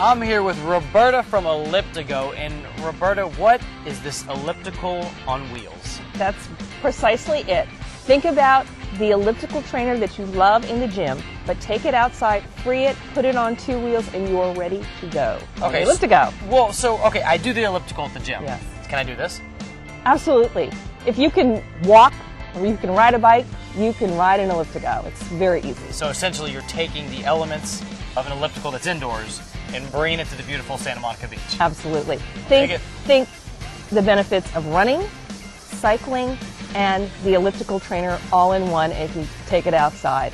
I'm here with Roberta from Elliptigo. And Roberta, what is this elliptical on wheels? That's precisely it. Think about the elliptical trainer that you love in the gym, but take it outside, free it, put it on two wheels, and you are ready to go. Okay, Elliptigo. Well, so okay, I do the elliptical at the gym. Yes. Can I do this? Absolutely. If you can walk or you can ride a bike, you can ride an elliptigo. It's very easy. So essentially, you're taking the elements of an elliptical that's indoors and bringing it to the beautiful Santa Monica Beach. Absolutely. Think, it. think the benefits of running, cycling, and the elliptical trainer all in one if you take it outside.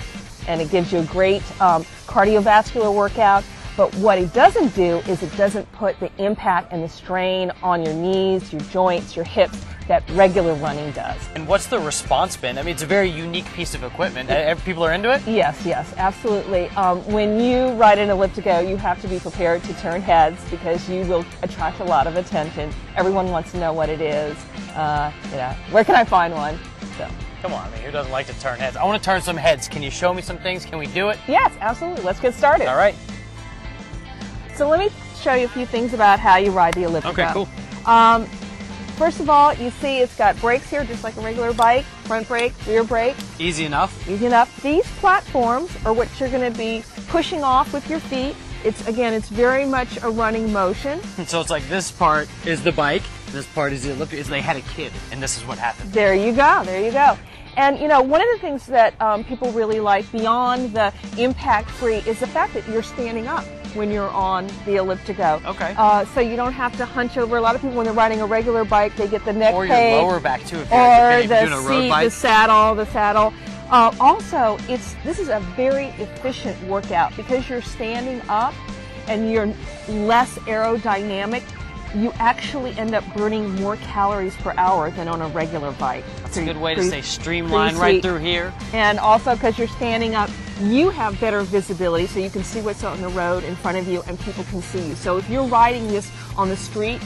And it gives you a great um, cardiovascular workout. But what it doesn't do is it doesn't put the impact and the strain on your knees, your joints, your hips that regular running does. And what's the response been? I mean, it's a very unique piece of equipment. People are into it. Yes, yes, absolutely. Um, when you ride an elliptigo, you have to be prepared to turn heads because you will attract a lot of attention. Everyone wants to know what it is. Uh, you know, where can I find one? So, Come on, I mean, who doesn't like to turn heads? I want to turn some heads. Can you show me some things? Can we do it? yes, absolutely. Let's get started. All right. So let me show you a few things about how you ride the elliptigo. Okay, cool. Um, first of all, you see it's got brakes here, just like a regular bike. Front brake, rear brake. Easy enough. Easy enough. These platforms are what you're going to be pushing off with your feet. It's again, it's very much a running motion. And so it's like this part is the bike, this part is the elliptical. Is they had a kid, and this is what happened. There you go. There you go. And you know, one of the things that um, people really like beyond the impact free is the fact that you're standing up when you're on the elliptigo. Okay. Uh, so you don't have to hunch over. A lot of people, when they're riding a regular bike, they get the neck Or your lower back too, if you're, or if you're the a road seat, bike. the saddle, the saddle. Uh, also, it's this is a very efficient workout because you're standing up and you're less aerodynamic. You actually end up burning more calories per hour than on a regular bike. It's a good way to say streamline right through here. And also because you're standing up, you have better visibility so you can see what's on the road in front of you and people can see you. So if you're riding this on the street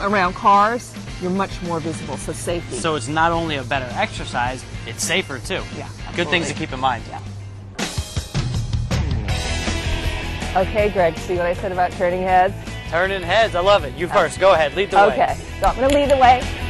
around cars, you're much more visible. So safety. So it's not only a better exercise, it's safer too. Yeah, Good things to keep in mind. Yeah. okay, Greg, see what I said about turning heads? Turning heads, I love it. You first. Go ahead. Lead the way. Okay, so I'm going to lead the way.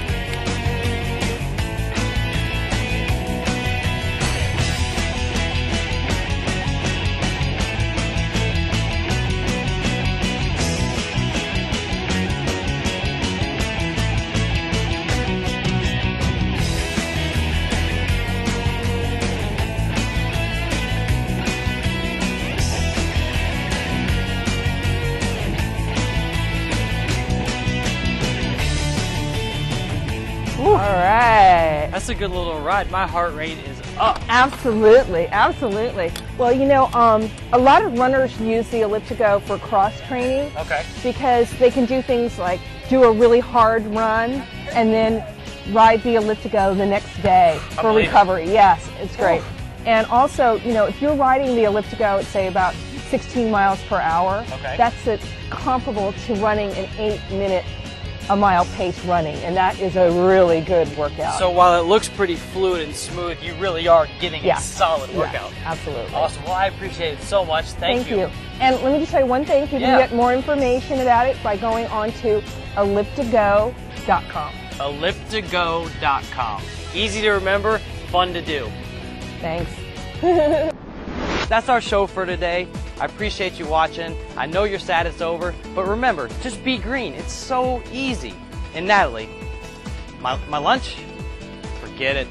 That's a good little ride. My heart rate is up. Absolutely, absolutely. Well, you know, um, a lot of runners use the elliptigo for cross training Okay. because they can do things like do a really hard run and then ride the elliptigo the next day for recovery. Yes, it's great. And also, you know, if you're riding the elliptigo at say about 16 miles per hour, Okay. that's it, comparable to running an eight minute a mile pace running, and that is a really good workout. So while it looks pretty fluid and smooth, you really are getting yeah, a solid Yeah, workout. absolutely. Awesome. Well, I appreciate it so much. Thank, you. Thank you. And let me just tell you one thing. You Yeah. can get more information about it by going on to elliptigo.com. Elliptigo.com. Easy to remember, fun to do. Thanks. That's our show for today. I appreciate you watching. I know you're sad it's over, but remember, just be green. It's so easy. And Natalie, my, my lunch? Forget it.